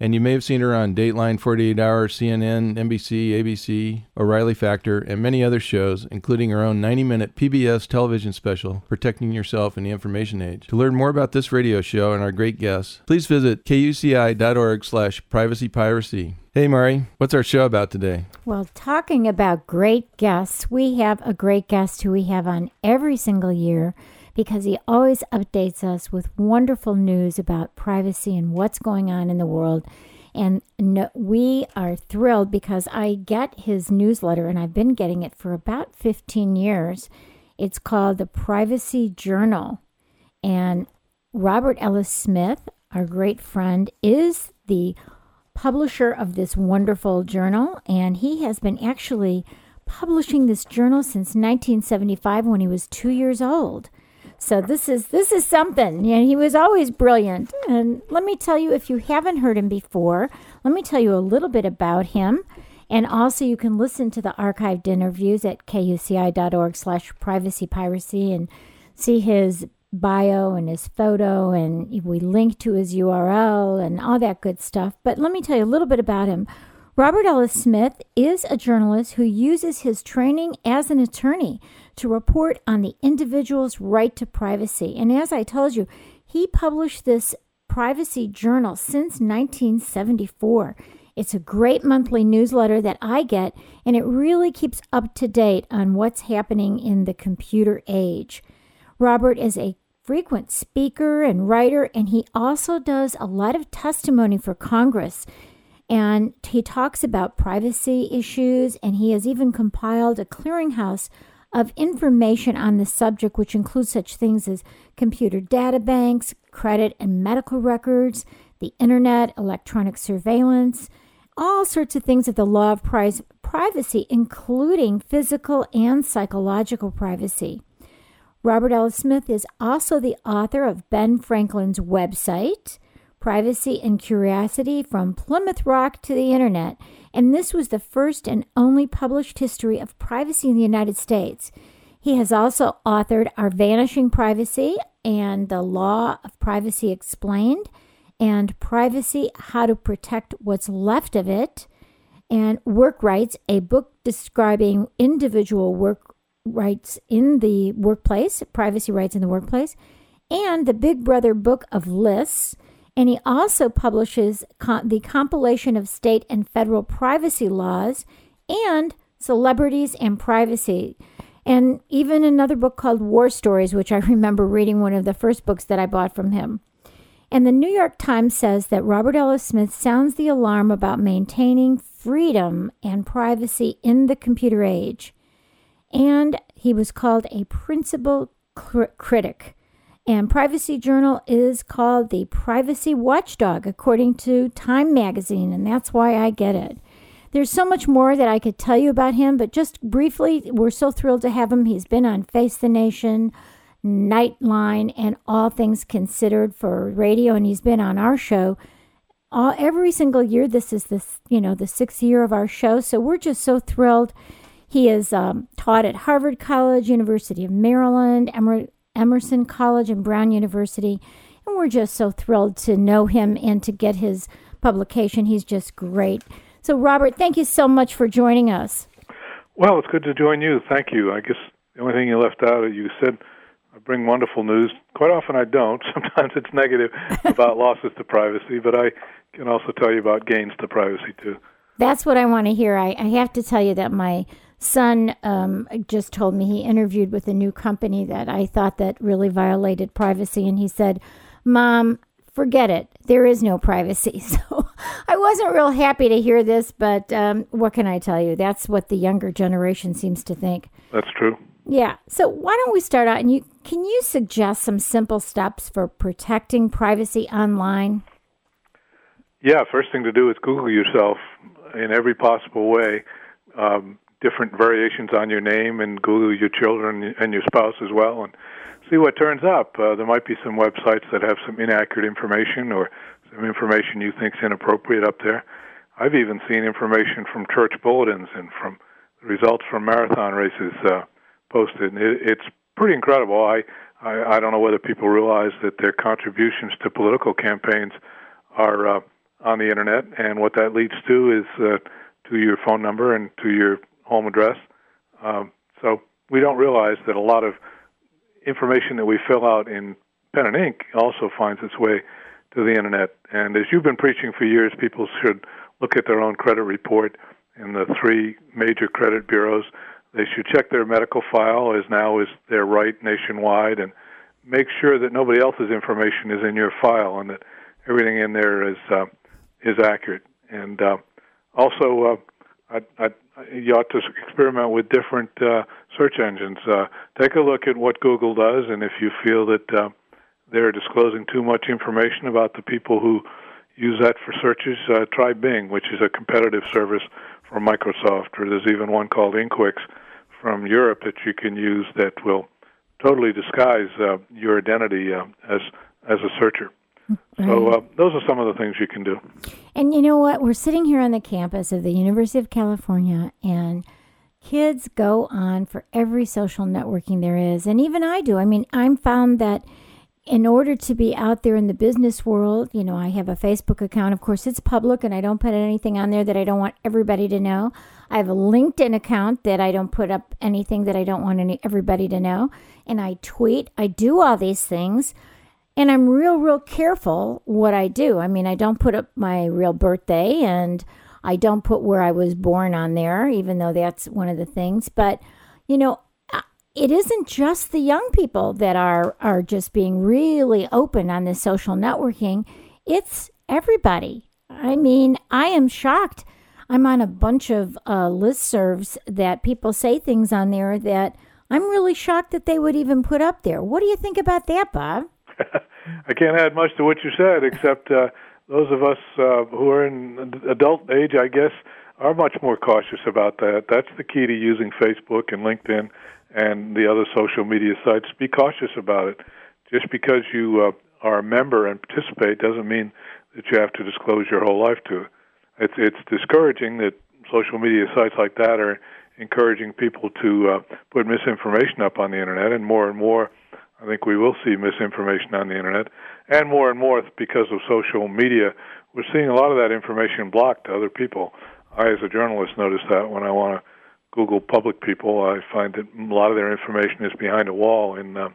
And you may have seen her on Dateline, 48 Hour, CNN, NBC, ABC, O'Reilly Factor, and many other shows, including her own 90 minute PBS television special, Protecting Yourself in the Information Age. To learn more about this radio show and our great guests, please visit kuci.org slash privacypiracy. Hey, Mari, what's our show about today? Well, talking about great guests, we have a great guest who we have on every single year because he always updates us with wonderful news about privacy and what's going on in the world. And no, we are thrilled because I get his newsletter and I've been getting it for about 15 years. It's called the Privacy Journal. And Robert Ellis Smith, our great friend, is the publisher of this wonderful journal. And he has been actually publishing this journal since 1975 when he was two years old. So this is this is something. And he was always brilliant. And let me tell you, if you haven't heard him before, let me tell you a little bit about him. And also, you can listen to the archived interviews at kuci.org slash privacy piracy and see his bio and his photo. And we link to his URL and all that good stuff. But let me tell you a little bit about him. Robert Ellis Smith is a journalist who uses his training as an attorney to report on the individual's right to privacy. And as I told you, he published this privacy journal since 1974. It's a great monthly newsletter that I get, and it really keeps up to date on what's happening in the computer age. Robert is a frequent speaker and writer, and he also does a lot of testimony for Congress. And he talks about privacy issues, and he has even compiled a clearinghouse of information on the subject, which includes such things as computer data banks, credit and medical records, the internet, electronic surveillance, all sorts of things that the law of privacy, including physical and psychological privacy. Robert Ellis Smith is also the author of Ben Franklin's website Privacy and Curiosity from Plymouth Rock to the Internet, and this was the first and only published history of privacy in the United States. He has also authored Our Vanishing Privacy and The Law of Privacy Explained, and Privacy How to Protect What's Left of It, and Work Rights, a book describing individual work rights in the workplace, privacy rights in the workplace, and the Big Brother Book of Lists and he also publishes the compilation of state and federal privacy laws and celebrities and privacy. And even another book called War Stories, which I remember reading one of the first books that I bought from him. And the New York Times says that Robert Ellis Smith sounds the alarm about maintaining freedom and privacy in the computer age. And he was called a principal cr- critic and Privacy Journal is called the Privacy Watchdog, according to Time Magazine, and that's why I get it. There's so much more that I could tell you about him, but just briefly, we're so thrilled to have him. He's been on Face the Nation, Nightline, and All Things Considered for radio, and he's been on our show all, every single year. This is the you know the sixth year of our show, so we're just so thrilled. He is um, taught at Harvard College, University of Maryland, Emory, Emerson College and Brown University. And we're just so thrilled to know him and to get his publication. He's just great. So, Robert, thank you so much for joining us. Well, it's good to join you. Thank you. I guess the only thing you left out, you said I bring wonderful news. Quite often I don't. Sometimes it's negative about losses to privacy, but I can also tell you about gains to privacy, too. That's what I want to hear. I, I have to tell you that my son um, just told me he interviewed with a new company that I thought that really violated privacy, and he said, "Mom, forget it. There is no privacy." So I wasn't real happy to hear this, but um, what can I tell you? That's what the younger generation seems to think. That's true. Yeah. So why don't we start out? And you can you suggest some simple steps for protecting privacy online? Yeah. First thing to do is Google yourself in every possible way. Um, different variations on your name, and Google your children and your spouse as well, and see what turns up. Uh, there might be some websites that have some inaccurate information or some information you think is inappropriate up there. I've even seen information from church bulletins and from results from marathon races. Uh, posted. It, it's pretty incredible. I, I I don't know whether people realize that their contributions to political campaigns are uh, on the internet, and what that leads to is uh, to your phone number and to your home address. Um, so we don't realize that a lot of information that we fill out in pen and ink also finds its way to the internet. And as you've been preaching for years, people should look at their own credit report in the three major credit bureaus they should check their medical file, as now is their right nationwide, and make sure that nobody else's information is in your file and that everything in there is uh, is accurate. And uh, also, uh, I, I, you ought to experiment with different uh, search engines. Uh, take a look at what Google does, and if you feel that uh, they're disclosing too much information about the people who use that for searches, uh, try Bing, which is a competitive service from Microsoft, or there's even one called Ixquick from Europe that you can use that will totally disguise uh, your identity uh, as as a searcher. So uh, those are some of the things you can do. And you know what? We're sitting here on the campus of the University of California, and kids go on for every social networking there is, and even I do. I mean, I'm found that in order to be out there in the business world, you know, I have a Facebook account. Of course, it's public and I don't put anything on there that I don't want everybody to know. I have a LinkedIn account that I don't put up anything that I don't want any, everybody to know. And I tweet. I do all these things. And I'm real, real careful what I do. I mean, I don't put up my real birthday and I don't put where I was born on there, even though that's one of the things. But, you know, it isn't just the young people that are are just being really open on this social networking. It's everybody. I mean, I am shocked. I'm on a bunch of uh, listservs that people say things on there that I'm really shocked that they would even put up there. What do you think about that, Bob? I can't add much to what you said, except uh, those of us uh, who are in adult age, I guess, are much more cautious about that. That's the key to using Facebook and LinkedIn and the other social media sites. Be cautious about it. Just because you uh, are a member and participate doesn't mean that you have to disclose your whole life to it. It's it's discouraging that social media sites like that are encouraging people to uh, put misinformation up on the internet, and more and more, I think we will see misinformation on the internet, and more and more because of social media, we're seeing a lot of that information blocked to other people. I, as a journalist, notice that when I want to Google public people, I find that a lot of their information is behind a wall in uh,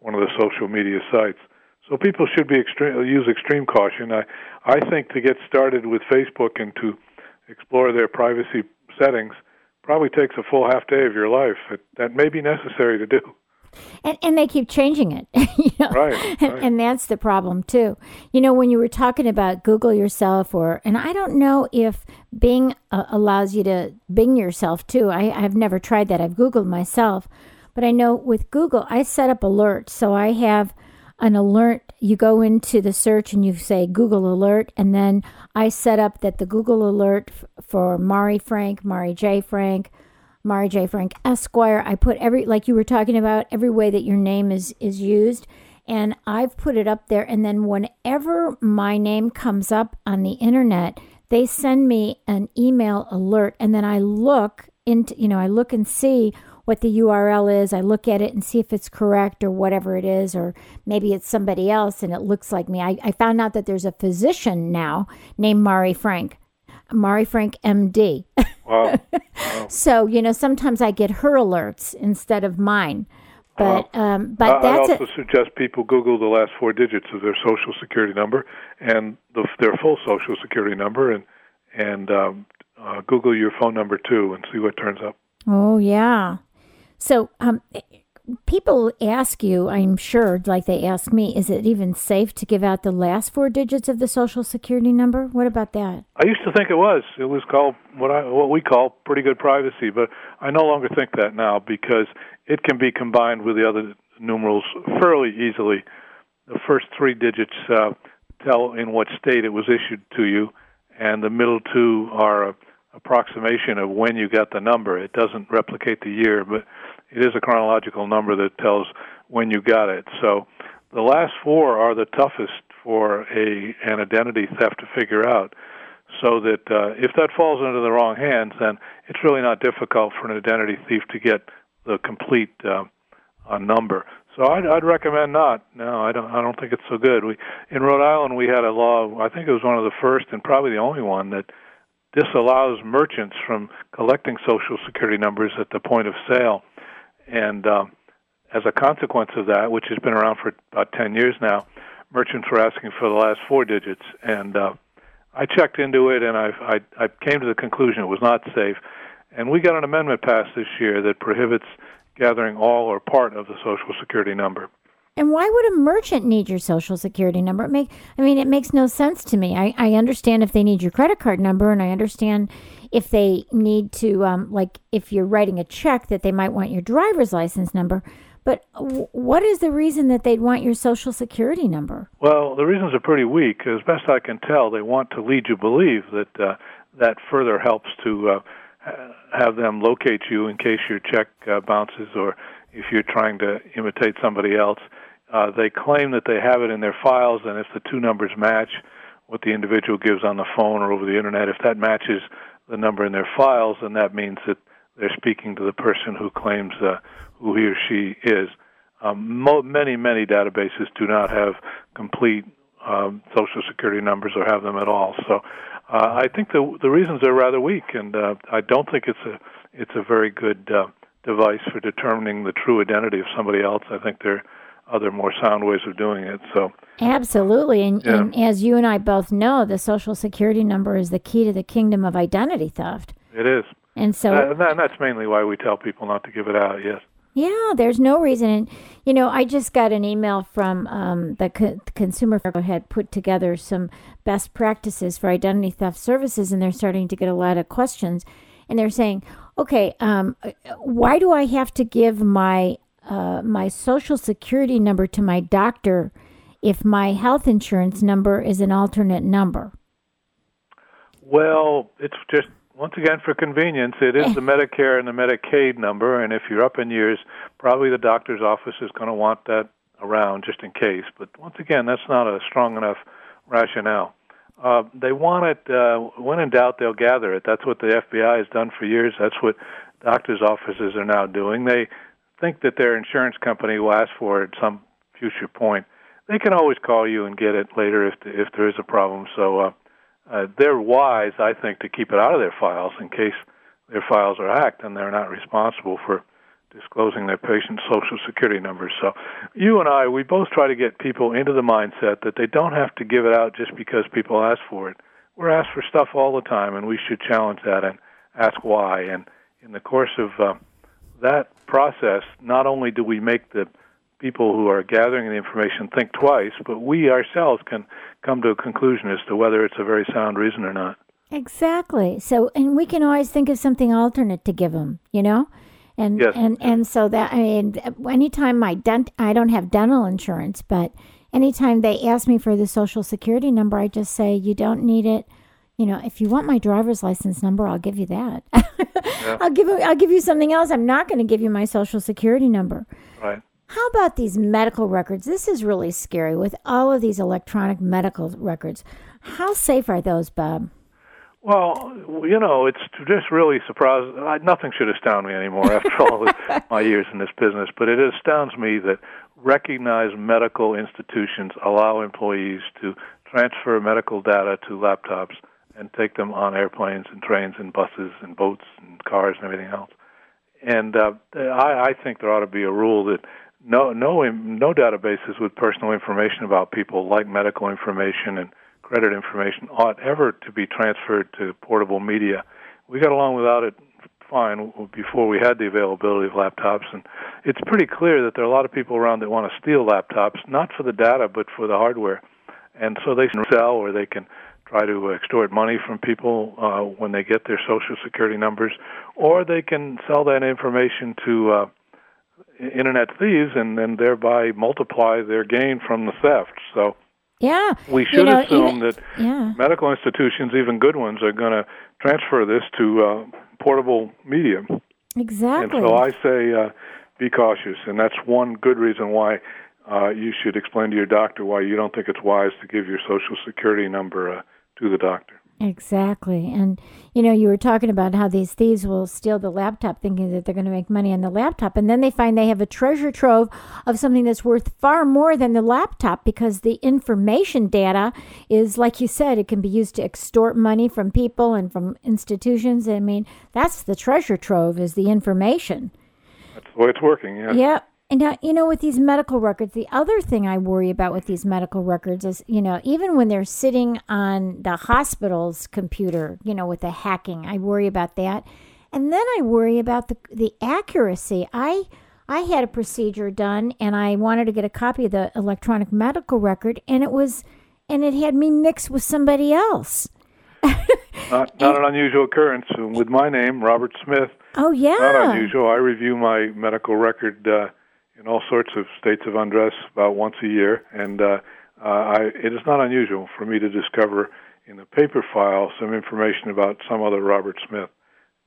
one of the social media sites. So people should be extreme, use extreme caution. I, I think to get started with Facebook and to explore their privacy settings probably takes a full half day of your life. It, that may be necessary to do. And, and they keep changing it. you know? right, and, right. and that's the problem too. You know, when you were talking about Google yourself, or and I don't know if Bing uh, allows you to Bing yourself too. I, I've never tried that. I've Googled myself, but I know with Google, I set up alerts. So I have an alert. You go into the search and you say Google Alert, and then I set up that the Google Alert f- for Mari Frank, Mari J. Frank, Mari J. Frank Esquire. I put every like you were talking about every way that your name is is used, and I've put it up there. And then whenever my name comes up on the internet, they send me an email alert, and then I look into you know I look and see what the URL is. I look at it and see if it's correct or whatever it is, or maybe it's somebody else and it looks like me. I, I found out that there's a physician now named Mari Frank, Mari Frank MD. Wow. wow. so you know, sometimes I get her alerts instead of mine. But um, but I, that's I'd also a, suggest people Google the last four digits of their social security number and the, their full social security number, and and um, uh, Google your phone number too, and see what turns up. Oh, yeah. So, um, people ask you, I'm sure, like they ask me, is it even safe to give out the last four digits of the social security number? What about that? I used to think it was. It was called what I what we call pretty good privacy, but I no longer think that now because it can be combined with the other numerals fairly easily. The first three digits uh, tell in what state it was issued to you, and the middle two are a approximation of when you got the number. It doesn't replicate the year, but it is a chronological number that tells when you got it. So the last four are the toughest for a an identity theft to figure out. So that uh, if that falls into the wrong hands, then it's really not difficult for an identity thief to get the complete uh, uh, number. So I'd, I'd recommend not. No, I don't. I don't think it's so good. We in Rhode Island we had a law. I think it was one of the first and probably the only one that disallows merchants from collecting social security numbers at the point of sale. And um, as a consequence of that, which has been around for about 10 years now, merchants were asking for the last four digits. And uh, I checked into it and I, I, I came to the conclusion it was not safe. And we got an amendment passed this year that prohibits gathering all or part of the social security number. And why would a merchant need your social security number? It make I mean, it makes no sense to me. I, I understand if they need your credit card number, and I understand if they need to, um, like, if you're writing a check, that they might want your driver's license number. But w- what is the reason that they'd want your social security number? Well, the reasons are pretty weak. As best I can tell, they want to lead you believe that uh, that further helps to uh, have them locate you in case your check uh, bounces or if you're trying to imitate somebody else. Uh, they claim that they have it in their files, and if the two numbers match what the individual gives on the phone or over the internet, if that matches the number in their files, then that means that they're speaking to the person who claims uh, who he or she is. Um, mo- many, many databases do not have complete um, social security numbers or have them at all. So uh, I think the the reasons are rather weak, and uh, I don't think it's a it's a very good uh, device for determining the true identity of somebody else. I think they're other more sound ways of doing it. So absolutely, and, yeah. and, as you and I both know, the social security number is the key to the kingdom of identity theft. It is, and so and that's mainly why we tell people not to give it out. Yes. Yeah, there's no reason. And, you know, I just got an email from um, the co- consumer had put together some best practices for identity theft services, and they're starting to get a lot of questions. And they're saying, okay, um, why do I have to give my uh, my social security number to my doctor if my health insurance number is an alternate number? Well, it's just once again for convenience. It is the Medicare and the Medicaid number, and if you're up in years, probably the doctor's office is going to want that around just in case. But once again, that's not a strong enough rationale. Uh, they want it. Uh, when in doubt, they'll gather it. That's what the FBI has done for years. That's what doctors' offices are now doing. They think that their insurance company will ask for it at some future point, they can always call you and get it later if if there is a problem. So uh, uh, they're wise, I think, to keep it out of their files in case their files are hacked and they're not responsible for disclosing their patient's social security numbers. So you and I, we both try to get people into the mindset that they don't have to give it out just because people ask for it. We're asked for stuff all the time, and we should challenge that and ask why. And in the course of uh, that process, not only do we make the people who are gathering the information think twice, but we ourselves can come to a conclusion as to whether it's a very sound reason or not. Exactly. So, and we can always think of something alternate to give them, you know? And, yes. and, and so that, I mean, anytime my dent, I don't have dental insurance, but anytime they ask me for the social security number, I just say, you don't need it you know, if you want hmm. my driver's license number, I'll give you that. yeah. I'll give I'll give you something else. I'm not going to give you my social security number. Right. How about these medical records? This is really scary with all of these electronic medical records. How safe are those, Bob? Well, you know, it's just really surprising. Nothing should astound me anymore after all my years in this business, but it astounds me that recognized medical institutions allow employees to transfer medical data to laptops and take them on airplanes and trains and buses and boats and cars and everything else. And uh, I, I think there ought to be a rule that no no no databases with personal information about people, like medical information and credit information, ought ever to be transferred to portable media. We got along without it fine before we had the availability of laptops. And it's pretty clear that there are a lot of people around that want to steal laptops, not for the data, but for the hardware. And so they can sell or they can try to extort money from people uh, when they get their social security numbers, or they can sell that information to uh, internet thieves and then thereby multiply their gain from the theft. So yeah, we should you know, assume even, that yeah. medical institutions, even good ones, are going to transfer this to uh, portable media. Exactly. And so I say uh, be cautious, and that's one good reason why uh, you should explain to your doctor why you don't think it's wise to give your social security number uh, to the doctor. Exactly. And, you know, you were talking about how these thieves will steal the laptop thinking that they're going to make money on the laptop. And then they find they have a treasure trove of something that's worth far more than the laptop because the information data is, like you said, it can be used to extort money from people and from institutions. I mean, that's the treasure trove is the information. That's the way it's working, yeah. Yeah. And now, you know, with these medical records, the other thing I worry about with these medical records is, you know, even when they're sitting on the hospital's computer, you know, with the hacking, I worry about that. And then I worry about the the accuracy. I I had a procedure done and I wanted to get a copy of the electronic medical record and it was and it had me mixed with somebody else. not, not an unusual occurrence with my name, Robert Smith. Oh yeah. Not unusual. I review my medical record uh, in all sorts of states of undress about once a year, and uh, uh, I, it is not unusual for me to discover in the paper file some information about some other Robert Smith,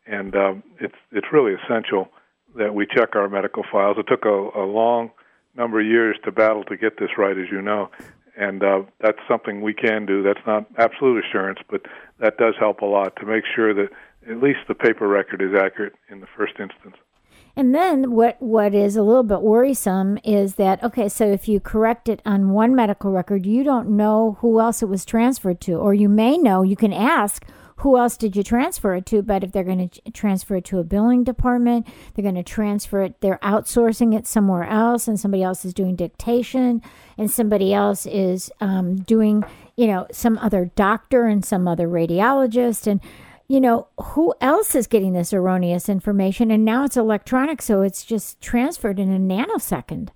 and um, it's it's really essential that we check our medical files. It took a, a long number of years to battle to get this right, as you know, and uh, that's something we can do. That's not absolute assurance, but that does help a lot to make sure that at least the paper record is accurate in the first instance. And then what what is a little bit worrisome is that okay, so if you correct it on one medical record, you don't know who else it was transferred to, or you may know. You can ask who else did you transfer it to, but if they're going to transfer it to a billing department, they're going to transfer it. They're outsourcing it somewhere else, and somebody else is doing dictation, and somebody else is um, doing you know some other doctor and some other radiologist and you know, who else is getting this erroneous information? And now it's electronic, so it's just transferred in a nanosecond.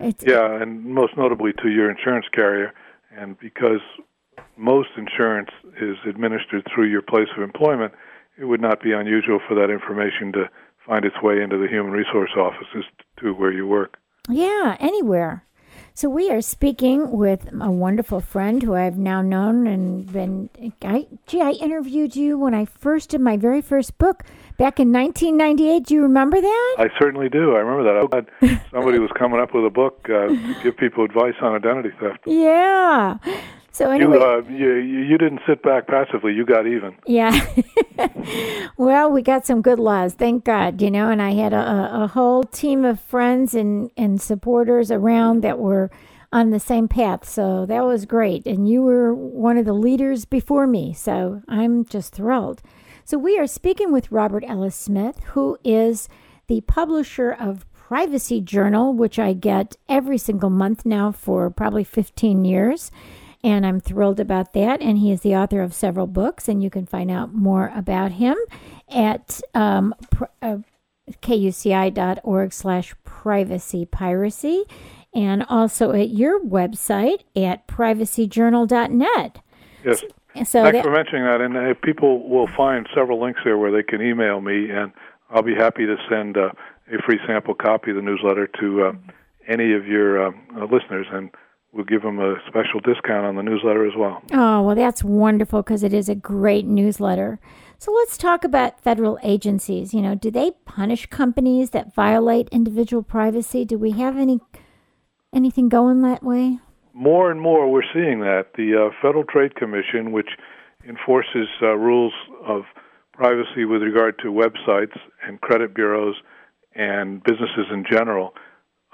It's, yeah, and most notably to your insurance carrier. And because most insurance is administered through your place of employment, it would not be unusual for that information to find its way into the human resource offices to where you work. Yeah, anywhere. So we are speaking with a wonderful friend who I've now known and been. I, gee, I interviewed you when I first did my very first book back in 1998. Do you remember that? I certainly do. I remember that. I somebody was coming up with a book uh, to give people advice on identity theft. Yeah. So anyway, you, uh, you you didn't sit back passively. You got even. Yeah. well, we got some good laws, thank God. You know, and I had a, a whole team of friends and and supporters around that were on the same path. So that was great. And you were one of the leaders before me. So I'm just thrilled. So we are speaking with Robert Ellis Smith, who is the publisher of Privacy Journal, which I get every single month now for probably 15 years and I'm thrilled about that. And he is the author of several books, and you can find out more about him at um, pr- uh, kuci.org slash privacy piracy and also at your website at privacyjournal.net. Yes. So Thanks that, for mentioning that. And uh, people will find several links there where they can email me, and I'll be happy to send uh, a free sample copy of the newsletter to uh, any of your uh, listeners. And we'll give them a special discount on the newsletter as well. Oh, well, that's wonderful because it is a great newsletter. So let's talk about federal agencies. You know, do they punish companies that violate individual privacy? Do we have any anything going that way? More and more, we're seeing that the uh, Federal Trade Commission, which enforces uh, rules of privacy with regard to websites and credit bureaus and businesses in general,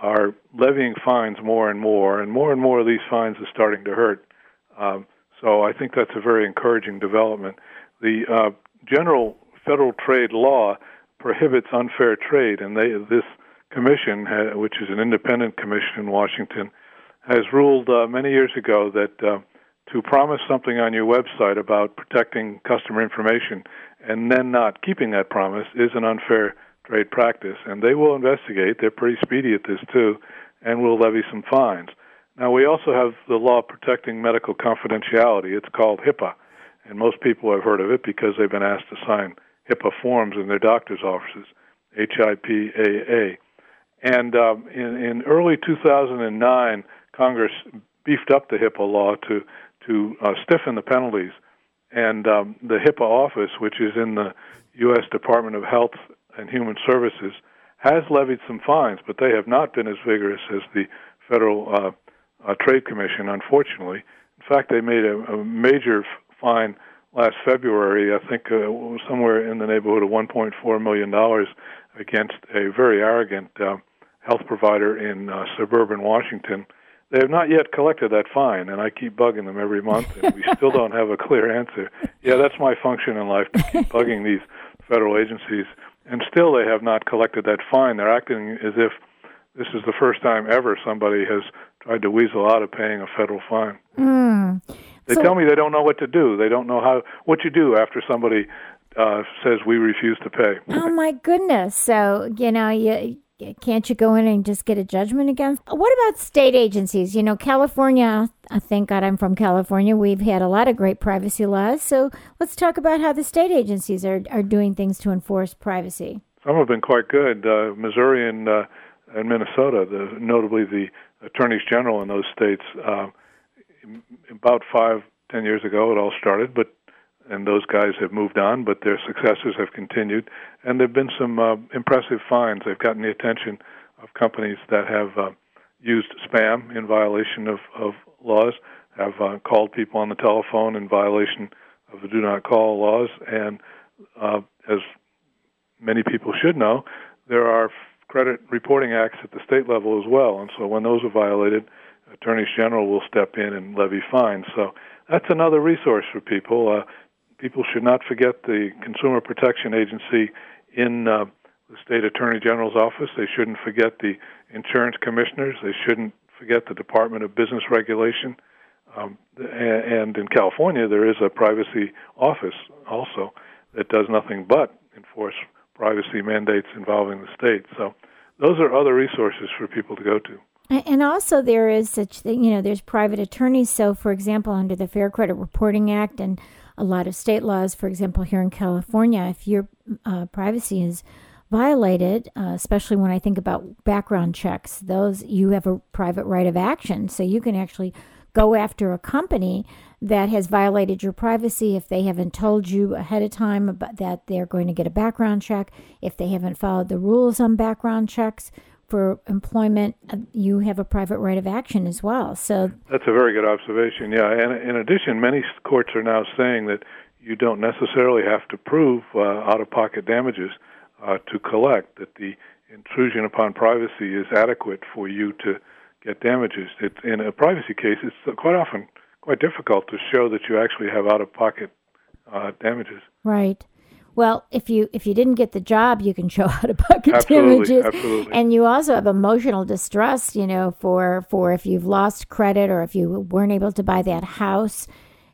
are levying fines more and more, and more and more of these fines are starting to hurt. Um, so I think that's a very encouraging development. The uh, general federal trade law prohibits unfair trade, and they, this commission, which is an independent commission in Washington, has ruled uh, many years ago that uh, to promise something on your website about protecting customer information and then not keeping that promise is an unfair trade practice. And they will investigate. They're pretty speedy at this too, and will levy some fines. Now we also have the law protecting medical confidentiality. It's called HIPAA, and most people have heard of it because they've been asked to sign HIPAA forms in their doctor's offices. HIPAA. And um, in, in early 2009, Congress beefed up the HIPAA law to to uh, stiffen the penalties. And um, the HIPAA office, which is in the U.S. Department of Health and Human Services, has levied some fines, but they have not been as vigorous as the Federal uh, uh, Trade Commission, unfortunately. In fact, they made a, a major fine last February, I think uh, somewhere in the neighborhood of $1.4 million against a very arrogant uh, health provider in uh, suburban Washington they have not yet collected that fine, and I keep bugging them every month, and we still don't have a clear answer. Yeah, that's my function in life to keep bugging these federal agencies, and still they have not collected that fine. They're acting as if this is the first time ever somebody has tried to weasel out of paying a federal fine. Mm. They so, tell me they don't know what to do. They don't know how what you do after somebody uh, says we refuse to pay. Oh my goodness! So you know you can't you go in and just get a judgment against? What about state agencies? You know, California, thank God I'm from California. We've had a lot of great privacy laws. So let's talk about how the state agencies are, are doing things to enforce privacy. Some have been quite good. Uh, Missouri and, uh, and Minnesota, the, notably the attorneys general in those states, uh, about five, ten years ago, it all started, but and those guys have moved on, but their successors have continued. And there have been some uh, impressive finds. They've gotten the attention of companies that have uh, used spam in violation of, of laws, have uh, called people on the telephone in violation of the do not call laws, and uh, as many people should know, there are credit reporting acts at the state level as well. And so when those are violated, attorneys general will step in and levy fines. So that's another resource for people. Uh, people should not forget the Consumer Protection Agency in uh, the state attorney general's office. They shouldn't forget the insurance commissioners. They shouldn't forget the Department of Business Regulation. Um, and in California, there is a privacy office also that does nothing but enforce privacy mandates involving the state. So those are other resources for people to go to. And also, there is such thing, you know, there's private attorneys. So, for example, under the Fair Credit Reporting Act and a lot of state laws, for example, here in California, if your uh, privacy is violated, uh, especially when I think about background checks, those you have a private right of action. So you can actually go after a company that has violated your privacy if they haven't told you ahead of time about that they're going to get a background check, if they haven't followed the rules on background checks for employment, uh, you have a private right of action as well. So that's a very good observation. Yeah, and in addition, many courts are now saying that you don't necessarily have to prove uh, out-of-pocket damages uh, to collect. That the intrusion upon privacy is adequate for you to get damages. It, in a privacy case, it's quite often quite difficult to show that you actually have out-of-pocket uh, damages. Right. Well, if you if you didn't get the job, you can show out of pocket absolutely, damages, absolutely. and you also have emotional distress. You know, for for if you've lost credit or if you weren't able to buy that house,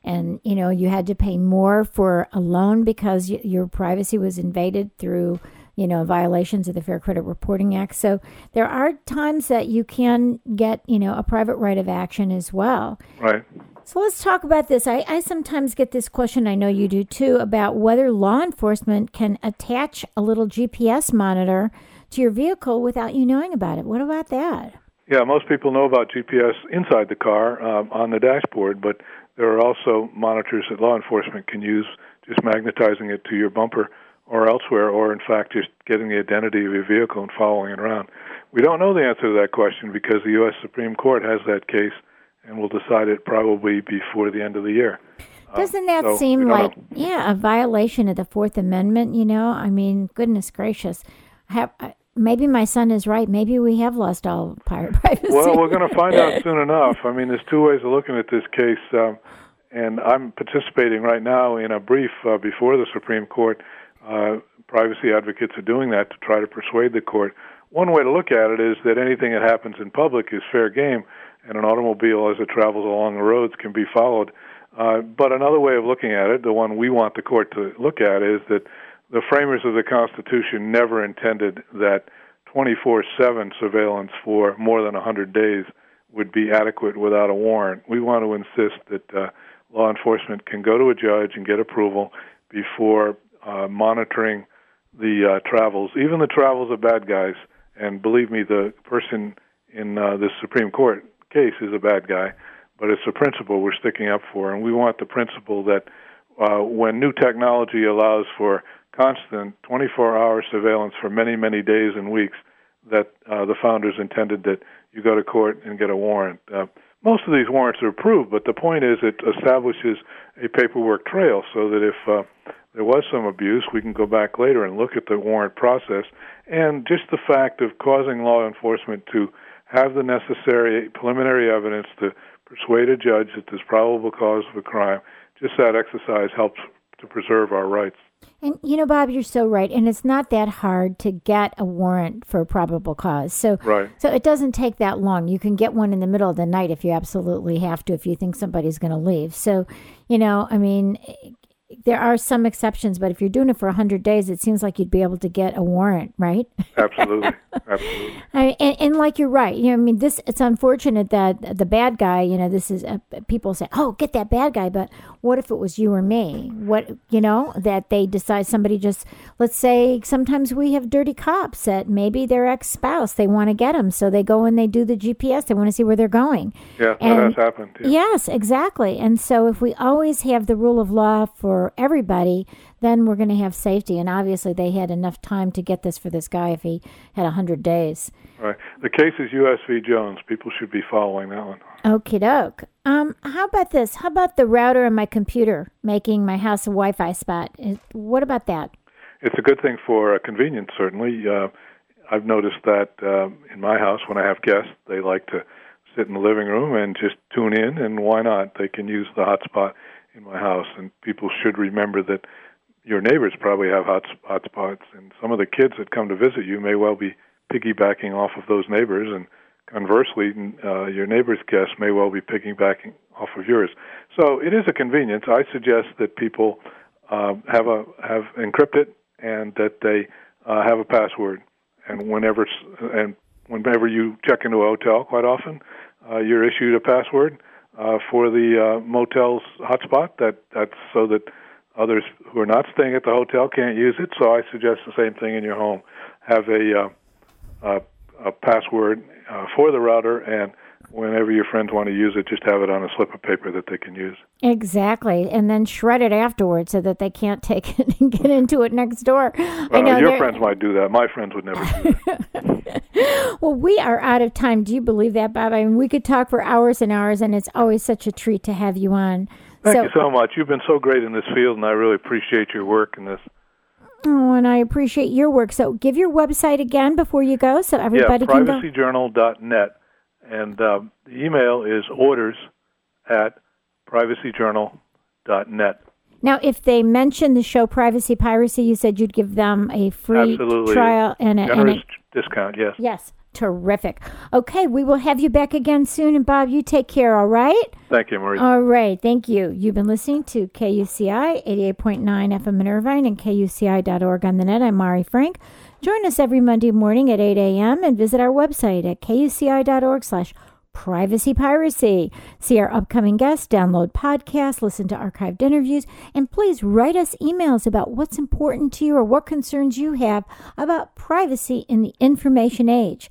and you know you had to pay more for a loan because y- your privacy was invaded through you know violations of the Fair Credit Reporting Act. So there are times that you can get you know a private right of action as well. Right. So let's talk about this. I, I sometimes get this question, I know you do too, about whether law enforcement can attach a little GPS monitor to your vehicle without you knowing about it. What about that? Yeah, most people know about GPS inside the car um, on the dashboard, but there are also monitors that law enforcement can use, just magnetizing it to your bumper or elsewhere, or in fact, just getting the identity of your vehicle and following it around. We don't know the answer to that question because the U.S. Supreme Court has that case and we'll decide it probably before the end of the year. Uh, Doesn't that so seem like know. yeah a violation of the Fourth Amendment? You know, I mean, goodness gracious, have. Maybe my son is right. Maybe we have lost all privacy. Well, we're going to find out soon enough. I mean, there's two ways of looking at this case, um, and I'm participating right now in a brief uh, before the Supreme Court. Uh, privacy advocates are doing that to try to persuade the court. One way to look at it is that anything that happens in public is fair game and an automobile as it travels along the roads can be followed Uh, but another way of looking at it, the one we want the court to look at, is that the framers of the Constitution never intended that 24 7 surveillance for more than 100 days would be adequate without a warrant. We want to insist that uh, law enforcement can go to a judge and get approval before uh, monitoring the uh, travels, even the travels of bad guys. And believe me, the person in uh, this Supreme Court case is a bad guy, but it's a principle we're sticking up for, and we want the principle that uh, when new technology allows for constant 24-hour surveillance for many, many days and weeks, that uh, the founders intended that you go to court and get a warrant. Uh, most of these warrants are approved, but the point is it establishes a paperwork trail so that if uh, there was some abuse, we can go back later and look at the warrant process. And just the fact of causing law enforcement to have the necessary preliminary evidence to persuade a judge that there's probable cause of a crime, just that exercise helps to preserve our rights. And you know, Bob, you're so right. And it's not that hard to get a warrant for probable cause. So, right. so it doesn't take that long. You can get one in the middle of the night if you absolutely have to, if you think somebody's going to leave. So, you know, I mean, there are some exceptions, but if you're doing it for 100 days, it seems like you'd be able to get a warrant, right? Absolutely. Absolutely. I, and, and, like you're right. You know, I mean, this, it's unfortunate that the bad guy, you know, this is, uh, people say, oh, get that bad guy. But what if it was you or me? What, you know, that they decide somebody just, let's say sometimes we have dirty cops that maybe their ex spouse, they want to get them. So they go and they do the GPS. They want to see where they're going. Yeah, and, that has happened. Yeah. Yes, exactly. And so if we always have the rule of law for everybody, then we're going to have safety. And obviously, they had enough time to get this for this guy if he had 100 days. Right. The case is U.S. v. Jones. People should be following that one. Okie doke. Um, how about this? How about the router in my computer making my house a Wi Fi spot? What about that? It's a good thing for uh, convenience, certainly. Uh, I've noticed that uh, in my house when I have guests, they like to sit in the living room and just tune in, and why not? They can use the hotspot in my house, and people should remember that your neighbors probably have hot hotspots, and some of the kids that come to visit you may well be piggybacking off of those neighbors, and conversely, uh, your neighbor's guests may well be piggybacking off of yours. So it is a convenience. I suggest that people uh, have a have encrypted and that they uh, have a password, and whenever and whenever you check into a hotel, quite often uh, you're issued a password uh, for the uh, motel's hotspot. That that's so that others who are not staying at the hotel can't use it. So I suggest the same thing in your home. Have a a, a password uh, for the router and whenever your friends want to use it, just have it on a slip of paper that they can use. Exactly, and then shred it afterwards so that they can't take it and get into it next door. Well, I know your friends might do that. My friends would never do that. well, we are out of time. Do you believe that, Bob? I mean, we could talk for hours and hours, and it's always such a treat to have you on. Thank so, you so much. You've been so great in this field, and I really appreciate your work in this. Oh, and I appreciate your work. So, give your website again before you go, so everybody yeah, can go. privacyjournal.net and um, the email is orders at privacyjournal.net. Now, if they mention the show Privacy Piracy, you said you'd give them a free Absolutely. trial and a, generous and a, discount. Yes. Yes. Terrific. Okay, we will have you back again soon. And Bob, you take care, all right? Thank you, Marie. All right, thank you. You've been listening to KUCI 88.9 FM in Irvine and KUCI.org on the net. I'm Mari Frank. Join us every Monday morning at 8 a.m. and visit our website at kuci.org slash privacy piracy. See our upcoming guests, download podcasts, listen to archived interviews, and please write us emails about what's important to you or what concerns you have about privacy in the information age.